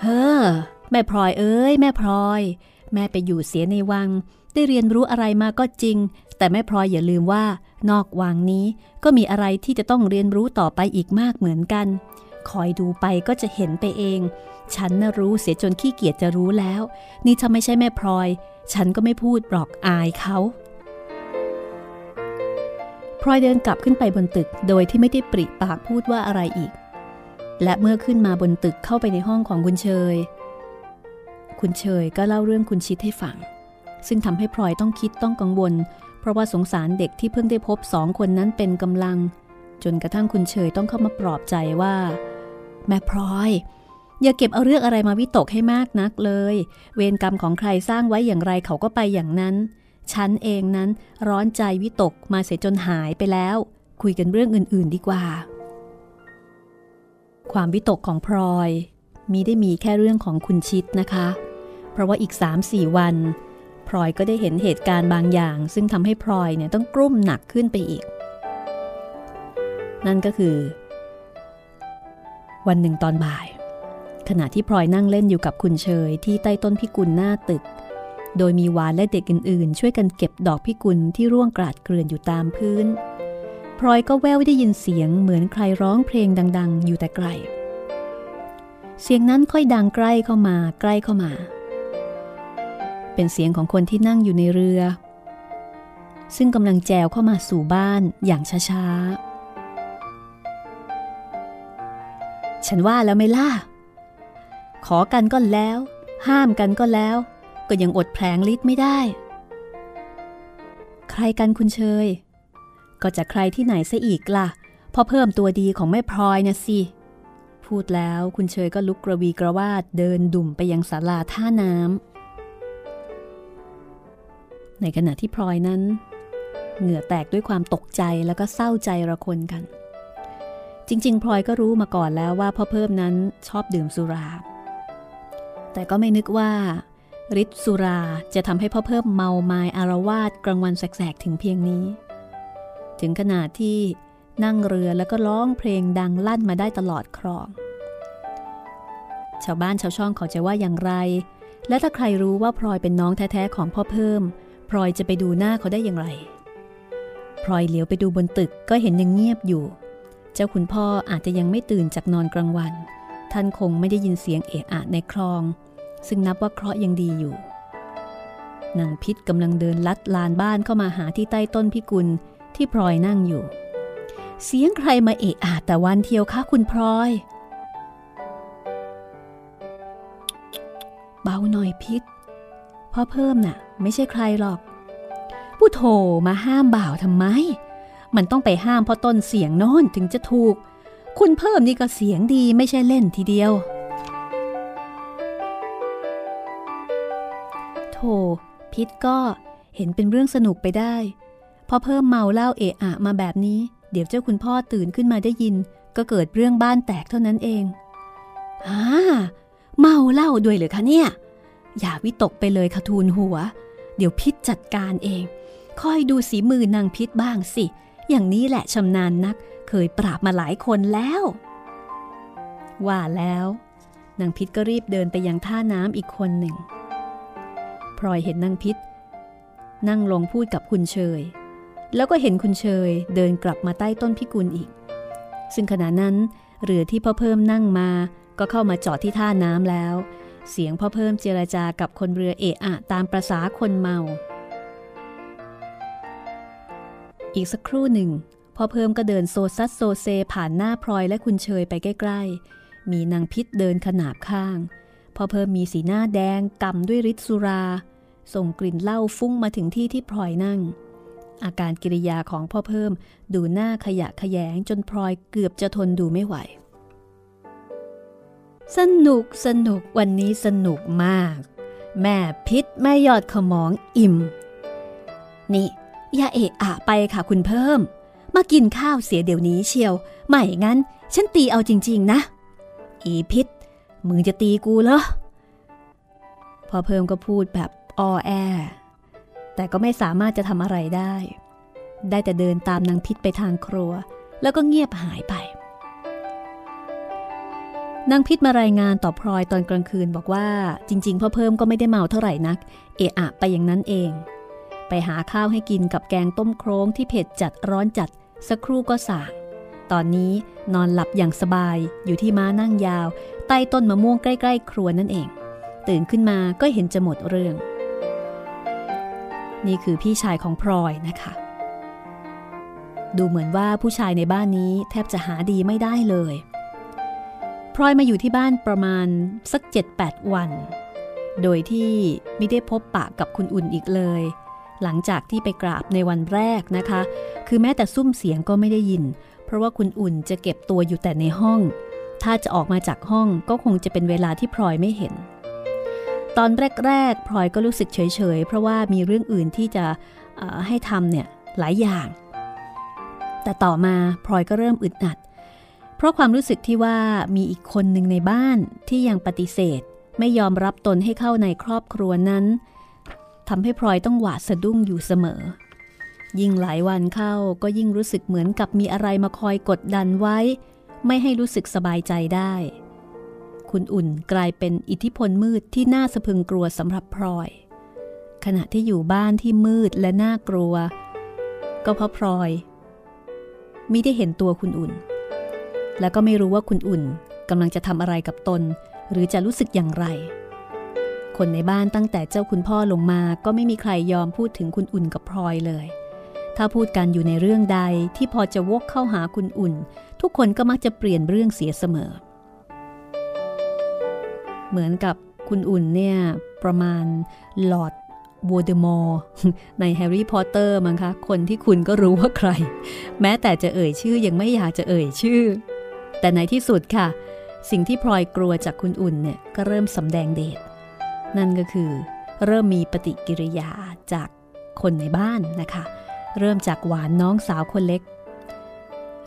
เฮ้อ แม่พลอยเอ้ย แม่พลอย แม่ไปอยู่เสียในวัง ได้เรียนรู้อะไรมาก็จริง แต่แม่พลอยอย่าลืมว่า นอกวังนี้ก็มีอะไรที่จะต้องเรียนรู้ต่อไปอีกมากเหมือนกัน คอยดูไปก็จะเห็นไปเอง ฉันน่ะรู้เสียจนขี้เกียจจะรู้แล้ว นี่ถ้าไม่ใช่แม่พลอย ฉันก็ไม่พูดหรอกอายเขาพลอยเดินกลับขึ้นไปบนตึกโดยที่ไม่ได้ปริปากพูดว่าอะไรอีก และเมื่อขึ้นมาบนตึกเข้าไปในห้องของคุณเชย คุณเชยก็เล่าเรื่องคุณชิดให้ฟัง ซึ่งทำให้พลอยต้องคิดต้องกังวล เพราะว่าสงสารเด็กที่เพิ่งได้พบสองคนนั้นเป็นกำลัง จนกระทั่งคุณเชยต้องเข้ามาปลอบใจว่า แม่พลอย อย่าเก็บเอาเรื่องอะไรมาวิตกให้มากนักเลย เวรกรรมของใครสร้างไว้อย่างไรเขาก็ไปอย่างนั้น ฉันเองนั้นร้อนใจวิตกมาเสียจนหายไปแล้ว คุยกันเรื่องอื่น ๆ ดีกว่า ความวิตกของพลอยมีได้มีแค่เรื่องของคุณชิดนะคะ เพราะว่าอีก 3-4 วัน พลอยก็ได้เห็นเหตุการณ์บางอย่าง ซึ่งทำให้พลอยเนี่ยต้องกลุ้มหนักขึ้นไปอีก นั่นก็คือ วันหนึ่งตอนบ่าย ขณะที่พลอยนั่งเล่นอยู่กับคุณเชยที่ใต้ต้นพิกุลหน้าตึก โดยมีวานและเด็กอื่นๆ ช่วยกันเก็บดอกพิกุลที่ร่วงกราดเกลื่อนอยู่ตามพื้นพลอยก็แววได้ยินเสียงเหมือนใครร้องเพลงดัง ๆ อยู่แต่ไกล เสียงนั้นค่อยดังใกล้เข้ามาใกล้เข้ามา เป็นเสียงของคนที่นั่งอยู่ในเรือ ซึ่งกำลังแจวเข้ามาสู่บ้านอย่างช้าๆ ฉันว่าแล้วไม่ล่ะ ขอกันก็แล้ว ห้ามกันก็แล้ว ก็ยังอดแผลงฤทธิ์ไม่ได้ ใครกันคุณเชย ก็จะใครที่ไหนซะอีกล่ะพอเพิ่มตัวดีของแม่พลอยนะสิพูดแล้วคุณเชยก็ลุกกระวีกระวาดเดินดุ่มไปยังศาลาท่าน้ำ ในขณะที่พลอยนั้น เหงื่อแตกด้วยความตกใจแล้วก็เศร้าใจระคนกัน จริง ๆ พลอยก็รู้มาก่อนแล้วว่าพ่อเพิ่มนั้นชอบดื่มสุรา แต่ก็ไม่นึกว่าฤทธิ์สุราจะทำให้พ่อเพิ่มเมาไม้อารวาสกลางวันแสกๆถึงเพียงนี้ ถึงขนาดที่นั่งเรือแล้วก็ร้องเพลงดังลั่นมาได้ตลอดคลอง ชาวบ้านชาวช่องเขาจะว่าอย่างไร และถ้าใครรู้ว่าพลอยเป็นน้องแท้ๆของพ่อเพิ่ม พลอยจะไปดูหน้าเขาได้อย่างไร พลอยเหลียวไปดูบนตึกก็เห็นยังเงียบอยู่ เจ้าคุณพ่ออาจจะยังไม่ตื่นจากนอนกลางวัน ท่านคงไม่ได้ยินเสียงเอะอะในคลอง ซึ่งนับว่าเคราะห์ยังดีอยู่ นางพิษกำลังเดินลัดลานบ้านเข้ามาหาที่ใต้ต้นพิกุลที่พลอยนั่งอยู่ เสียงใครมาเอะอะแต่วันเทียวคะคุณพลอย เบาหน่อยพิษ พ่อเพิ่มน่ะ ไม่ใช่ใครหรอก ผู้โถมาห้ามบ่าวทำไม มันต้องไปห้ามเพราะต้นเสียงโน้นถึงจะถูก คุณเพิ่มนี่ก็เสียงดีไม่ใช่เล่นทีเดียว โถพิษก็เห็นเป็นเรื่องสนุกไปได้พอเพิ่มเมาเหล้าเอะอะมาแบบนี้ เดี๋ยวเจ้าคุณพ่อตื่นขึ้นมาได้ยิน ก็เกิดเรื่องบ้านแตกเท่านั้นเองฮ่าเมาเหล้าด้วยเหรือคะเนี่ย อย่าวิตกไปเลยคะทูลหัว เดี๋ยวพิษจัดการเอง คอยดูสีมือนางพิษบ้างสิ อย่างนี้แหละชำนาญนัก เคยปราบมาหลายคนแล้ว ว่าแล้ว นางพิษก็รีบเดินไปยังท่าน้ำอีกคนหนึ่ง พลอยเห็นนางพิษ นั่งลงพูดกับคุณเชย แล้วก็เห็นคุณเชยเดินกลับมาใต้ต้นพิกุลอีก ซึ่งขณะนั้นเรือที่พ่อเพิ่มนั่งมาก็เข้ามาจอดที่ท่าน้ำแล้ว เสียงพ่อเพิ่มเจรจากับคนเรือเอะอะตามประษาคนเมา อีกสักครู่หนึ่งพ่อเพิ่มก็เดินโซซัสโซเซผ่านหน้าพลอยและคุณเชยไปใกล้ๆ มีนางพิษเดินขนาบข้าง พ่อเพิ่มมีสีหน้าแดงกำด้วยฤทธิ์สุรา ส่งกลิ่นเหล้าฟุ้งมาถึงที่ที่พลอยนั่ง อาการกิริยาของพ่อเพิ่มดูหน้าขยะขยงจนพลอยเกือบจะทนดูไม่ไหว สนุกสนุกวันนี้สนุกมาก แม่พิษแม่ยอดขมองอิ่ม นี่อย่าเอะอะไปค่ะคุณเพิ่ม มากินข้าวเสียเดี๋ยวนี้เชียว ไม่งั้น ฉันตีเอาจริง ๆ นะ อีพิษ มึงจะตีกูเหรอพอเพิ่มก็พูดแบบอ้อแอ แต่ก็ไม่สามารถจะทำอะไรได้ ได้แต่เดินตามนางพิษไปทางครัว แล้วก็เงียบหายไป นางพิษมารายงานต่อพลอยตอนกลางคืนบอกว่า จริง ๆพ่อเพิ่มก็ไม่ได้เมาเท่าไหร่นัก เอะอะไปอย่างนั้นเอง ไปหาข้าวให้กินกับแกงต้มโครงที่เผ็ดจัดร้อนจัด สักครู่ก็สางตอนนี้นอนหลับอย่างสบายอยู่ที่ม้านั่งยาว ใต้ต้นมะม่วงใกล้ ๆ ครัวนั่นเอง ตื่นขึ้นมาก็เห็นจะหมดเรื่อง นี่คือพี่ชายของพลอยนะคะ ดูเหมือนว่าผู้ชายในบ้านนี้แทบจะหาดีไม่ได้เลย พลอยมาอยู่ที่บ้านประมาณสัก 7-8 วัน โดยที่ไม่ได้พบปะกับคุณอุ่นอีกเลย หลังจากที่ไปกราบในวันแรกนะคะ คือแม้แต่ซุ้มเสียงก็ไม่ได้ยิน เพราะว่าคุณอุ่นจะเก็บตัวอยู่แต่ในห้อง ถ้าจะออกมาจากห้องก็คงจะเป็นเวลาที่พลอยไม่เห็น ตอนแรกๆพลอยก็รู้สึกเฉยๆ เพราะว่ามีเรื่องอื่นที่จะให้ทำเนี่ยหลายอย่าง แต่ต่อมาพลอยก็เริ่มอึดอัด เพราะความรู้สึกที่ว่ามีอีกคนหนึ่งในบ้านที่ยังปฏิเสธ ไม่ยอมรับตนให้เข้าในครอบครัวนั้นทำให้พลอยต้องหวาดสะดุ้งอยู่เสมอ ยิ่งหลายวันเข้าก็ยิ่งรู้สึกเหมือนกับมีอะไรมาคอยกดดันไว้ ไม่ให้รู้สึกสบายใจได้ คุณอุ่นกลายเป็นอิทธิพลมืดที่น่าสะพึงกลัวสำหรับพลอย ขณะที่อยู่บ้านที่มืดและน่ากลัว ก็เพราะพลอยมิได้เห็นตัวคุณอุ่น และก็ไม่รู้ว่าคุณอุ่นกำลังจะทำอะไรกับตน หรือจะรู้สึกอย่างไร คนในบ้านตั้งแต่เจ้าคุณพ่อลงมาก็ไม่มีใครยอมพูดถึงคุณอุ่นกับพลอยเลย ถ้าพูดกันอยู่ในเรื่องใดที่พอจะวกเข้าหาคุณอุ่น ทุกคนก็มักจะเปลี่ยนเรื่องเสียเสมอ เหมือนกับคุณอุ่นเนี่ยประมาณลอร์ดโวลเดอมอร์ในแฮร์รี่พอตเตอร์มั้งคะ คนที่คุณก็รู้ว่าใคร แม้แต่จะเอ่ยชื่อยังไม่อยากจะเอ่ยชื่อ แต่ในที่สุดค่ะ สิ่งที่พลอยกลัวจากคุณอุ่นเนี่ยก็เริ่มสำแดงเดชนั่นก็คือ เริ่มมีปฏิกิริยาจากคนในบ้านนะคะ เริ่มจากหวานน้องสาวคนเล็ก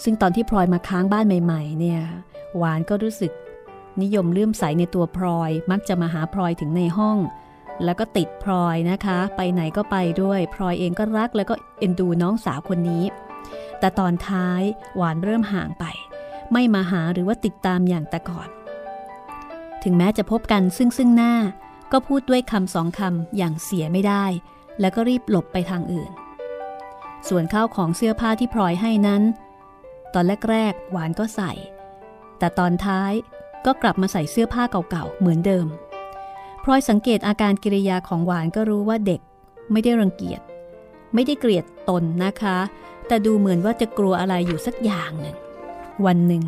ซึ่งตอนที่พลอยมาค้างบ้านใหม่ๆ เนี่ยหวานก็รู้สึกนิยมเลื่อมใสในตัวพลอยมักจะมาหาพลอยถึงในห้อง แล้วก็ติดพลอยนะคะ ไปไหนก็ไปด้วยพลอยเองก็รักแล้วก็เอ็นดูน้องสาวคนนี้ แต่ตอนท้ายหวานเริ่มห่างไป ไม่มาหาหรือว่าติดตามอย่างแต่ก่อน ถึงแม้จะพบกันซึ่งซึ่งหน้าก็พูดด้วยคำสองคำอย่างเสียไม่ได้ แล้วก็รีบหลบไปทางอื่น ส่วนข้าวของเสื้อผ้าที่พลอยให้นั้น ตอนแรกๆหวานก็ใส่ แต่ตอนท้ายก็กลับมาใส่เสื้อผ้าเก่าๆเหมือนเดิมพลอยสังเกตอาการกิริยาของหวานก็รู้ว่าเด็กไม่ได้รังเกียจ ไม่ได้เกลียดตนนะคะแแต่ดูเหมือนว่าจะกลัวอะไรอยู่สักอย่างหนึ่ง วันหนึ่ง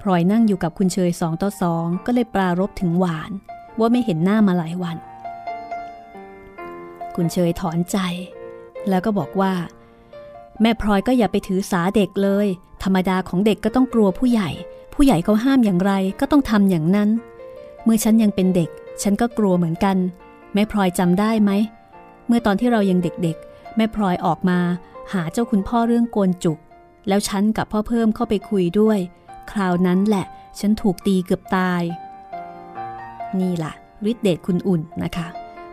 พลอยนั่งอยู่กับคุณเชยสองต่อสองก็เลยปรารบถึงหวาน ว่าไม่เห็นหน้ามาหลายวัน คุณเชยถอนใจ แล้วก็บอกว่า แม่พลอยก็อย่าไปถือสาเด็กเลย ธรรมดาของเด็กก็ต้องกลัวผู้ใหญ่ ผู้ใหญ่เขาห้ามอย่างไรก็ต้องทำอย่างนั้น เมื่อฉันยังเป็นเด็ก ฉันก็กลัวเหมือนกัน แม่พลอยจำได้ไหมเมื่อตอนที่เรายังเด็กๆ แม่พลอยออกมาหาเจ้าคุณพ่อเรื่องโกนจุก แล้วฉันกับพ่อเพิ่มเข้าไปคุยด้วย คราวนั้นแหละ ฉันถูกตีเกือบตาย นี่ล่ะฤทธิเดชคุณอุ่นนะคะ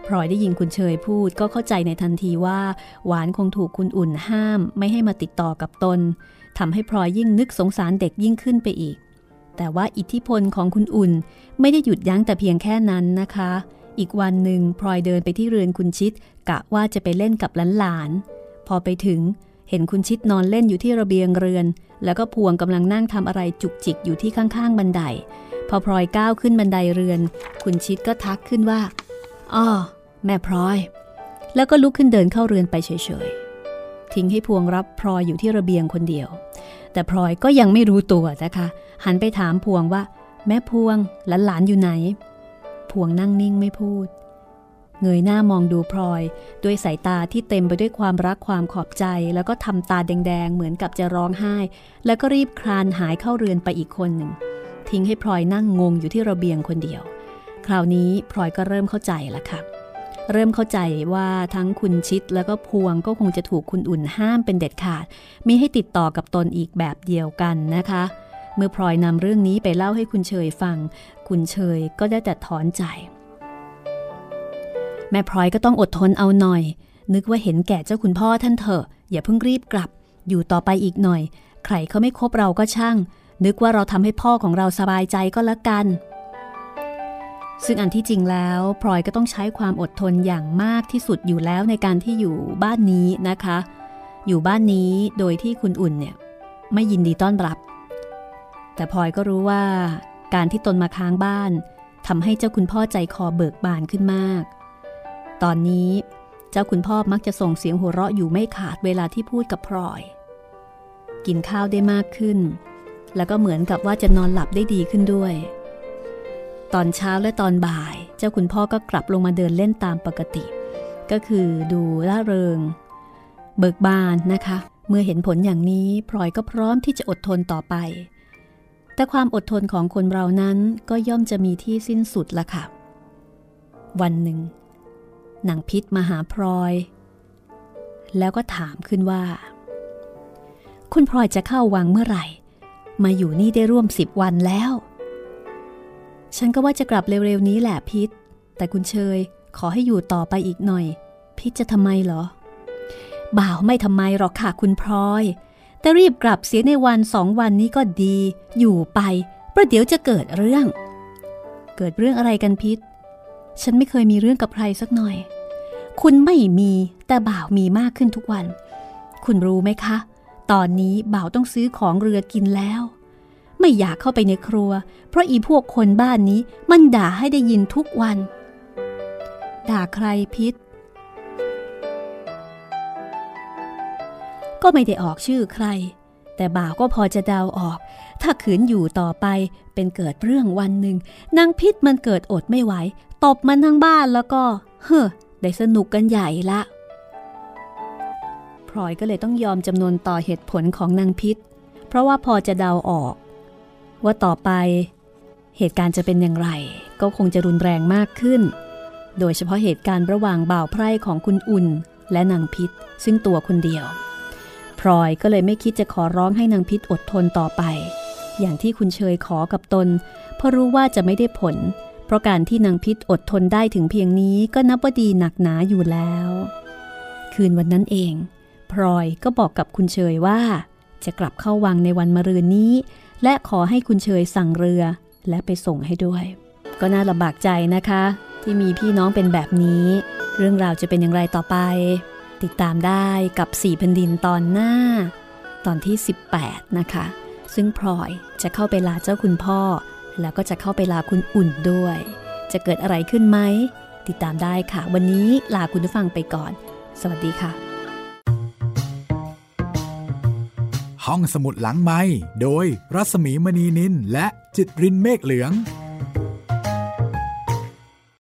พลอยได้ยินคุณเชยพูดก็เข้าใจในทันทีว่า หวานคงถูกคุณอุ่นห้าม ไม่ให้มาติดต่อกับตนทำให้พลอยยิ่งนึกสงสารเด็กยิ่งขึ้นไปอีก แต่ว่าอิทธิพลของคุณอุ่นไม่ได้หยุดยั้งแต่เพียงแค่นั้นนะคะ อีกวันหนึ่งพลอยเดินไปที่เรือนคุณชิดกะว่าจะไปเล่นกับหลานๆพอไปถึง เห็นคุณชิดนอนเล่นอยู่ที่ระเบียงเรือน แล้วก็พวงกำลังนั่งทำอะไรจุกจิกอยู่ที่ข้างๆ บันได พอพลอยก้าวขึ้นบันไดเรือน คุณชิดก็ทักขึ้นว่าอ้อแม่พลอย แล้วก็ลุกขึ้นเดินเข้าเรือนไปเฉยๆ ทิ้งให้พวงรับพลอยอยู่ที่ระเบียงคนเดียว แต่พลอยก็ยังไม่รู้ตัวนะคะ หันไปถามพวงว่า แม่พวงหลานหลานอยู่ไหน พวงนั่งนิ่งไม่พูด เงยหน้ามองดูพลอย ด้วยสายตาที่เต็มไปด้วยความรักความขอบใจ แล้วก็ทำตาแดงๆ เหมือนกับจะร้องไห้ แล้วก็รีบคลานหายเข้าเรือนไปอีกคนหนึ่ง ทิ้งให้พลอยนั่งงงอยู่ที่ระเบียงคนเดียว คราวนี้พลอยก็เริ่มเข้าใจแล้วค่ะ เริ่มเข้าใจว่าทั้งคุณชิดแล้วก็พวงก็คงจะถูกคุณอุ่นห้ามเป็นเด็ดขาดมิให้ติดต่อกับตนอีกแบบเดียวกันนะคะ เมื่อพลอยนำเรื่องนี้ไปเล่าให้คุณเชยฟัง คุณเชยก็ได้แต่ถอนใจ แม่พลอยก็ต้องอดทนเอาหน่อย นึกว่าเห็นแก่เจ้าคุณพ่อท่านเถอะ อย่าเพิ่งรีบกลับ อยู่ต่อไปอีกหน่อย ใครเขาไม่คบเราก็ช่าง นึกว่าเราทำให้พ่อของเราสบายใจก็แล้วกัน ซึ่งอันที่จริงแล้วพลอยก็ต้องใช้ความอดทนอย่างมากที่สุดอยู่แล้วในการที่อยู่บ้านนี้นะคะ อยู่บ้านนี้โดยที่คุณอุ่นเนี่ยไม่ยินดีต้อนรับ แต่พลอยก็รู้ว่า การที่ตนมาค้างบ้านทำให้เจ้าคุณพ่อใจคอเบิกบานขึ้นมาก ตอนนี้เจ้าคุณพ่อมักจะส่งเสียงหัวเราะอยู่ไม่ขาดเวลาที่พูดกับพลอย กินข้าวได้มากขึ้น แล้วก็เหมือนกับว่าจะนอนหลับได้ดีขึ้นด้วย ตอนเช้าและตอนบ่าย เจ้าคุณพ่อก็กลับลงมาเดินเล่นตามปกติ ก็คือดูล่าเริง เบิกบานนะคะ เมื่อเห็นผลอย่างนี้พลอยก็พร้อมที่จะอดทนต่อไป แต่ความอดทนของคนเรานั้นก็ย่อมจะมีที่สิ้นสุดละค่ะ วันหนึ่ง นางพิษมาหาพลอย แล้วก็ถามขึ้นว่า คุณพลอยจะเข้าวังเมื่อไหร่ มาอยู่นี่ได้ร่วมสิบวันแล้ว ฉันก็ว่าจะกลับเร็วๆนี้แหละพิษ แต่คุณเชยขอให้อยู่ต่อไปอีกหน่อย พิษจะทำไมเหรอ บ่าวไม่ทำไมหรอกค่ะคุณพลอย แต่รีบกลับเสียในวันสองวันนี้ก็ดี อยู่ไปประเดี๋ยวจะเกิดเรื่อง เกิดเรื่องอะไรกันพิษ ฉันไม่เคยมีเรื่องกับใครสักหน่อย คุณไม่มีแต่บ่าวมีมากขึ้นทุกวัน คุณรู้ไหมคะ ตอนนี้บ่าวต้องซื้อของเรือกินแล้ว ไม่อยากเข้าไปในครัว เพราะอีพวกคนบ้านนี้มันด่าให้ได้ยินทุกวัน ด่าใครพิษ ก็ไม่ได้ออกชื่อใคร แต่บ่าวก็พอจะเดาออก ถ้าขืนอยู่ต่อไปเป็นเกิดเรื่องวันหนึ่งนางพิษมันเกิดอดไม่ไหว ตบมันทั้งบ้านแล้วก็ เฮ้อ ได้สนุกกันใหญ่ละพลอยก็เลยต้องยอมจำนวนต่อเหตุผลของนางพิษ เพราะว่าพอจะเดาออก ว่าต่อไป เหตุการณ์จะเป็นอย่างไร ก็คงจะรุนแรงมากขึ้น โดยเฉพาะเหตุการณ์ระหว่างบ่าวไพร่ของคุณอุ่น และนางพิษ ซึ่งตัวคนเดียวพลอยก็เลยไม่คิดจะขอร้องให้นางพิษอดทนต่อไป อย่างที่คุณเชยขอกับตน เพราะรู้ว่าจะไม่ได้ผล เพราะการที่นางพิษอดทนได้ถึงเพียงนี้ก็นับว่าดีหนักหนาอยู่แล้ว คืนวันนั้นเอง พลอยก็บอกกับคุณเชยว่า จะกลับเข้าวังในวันมะรืนนี้ และขอให้คุณเชยสั่งเรือ และไปส่งให้ด้วย ก็น่าลำบากใจนะคะ ที่มีพี่น้องเป็นแบบนี้ เรื่องราวจะเป็นอย่างไรต่อไป ติดตามได้กับสี่พันดินตอนหน้า ตอนที่ 18 นะคะ ซึ่งพลอยจะเข้าไปลาเจ้าคุณพ่อ แล้วก็จะเข้าไปลาคุณอุ่นด้วย จะเกิดอะไรขึ้นไหม ติดตามได้ค่ะ วันนี้ลาคุณผู้ฟังไปก่อน สวัสดีค่ะ ห้องสมุดหลังไม้โดยรัสมีมณีนินและจิตรินเมฆเหลือง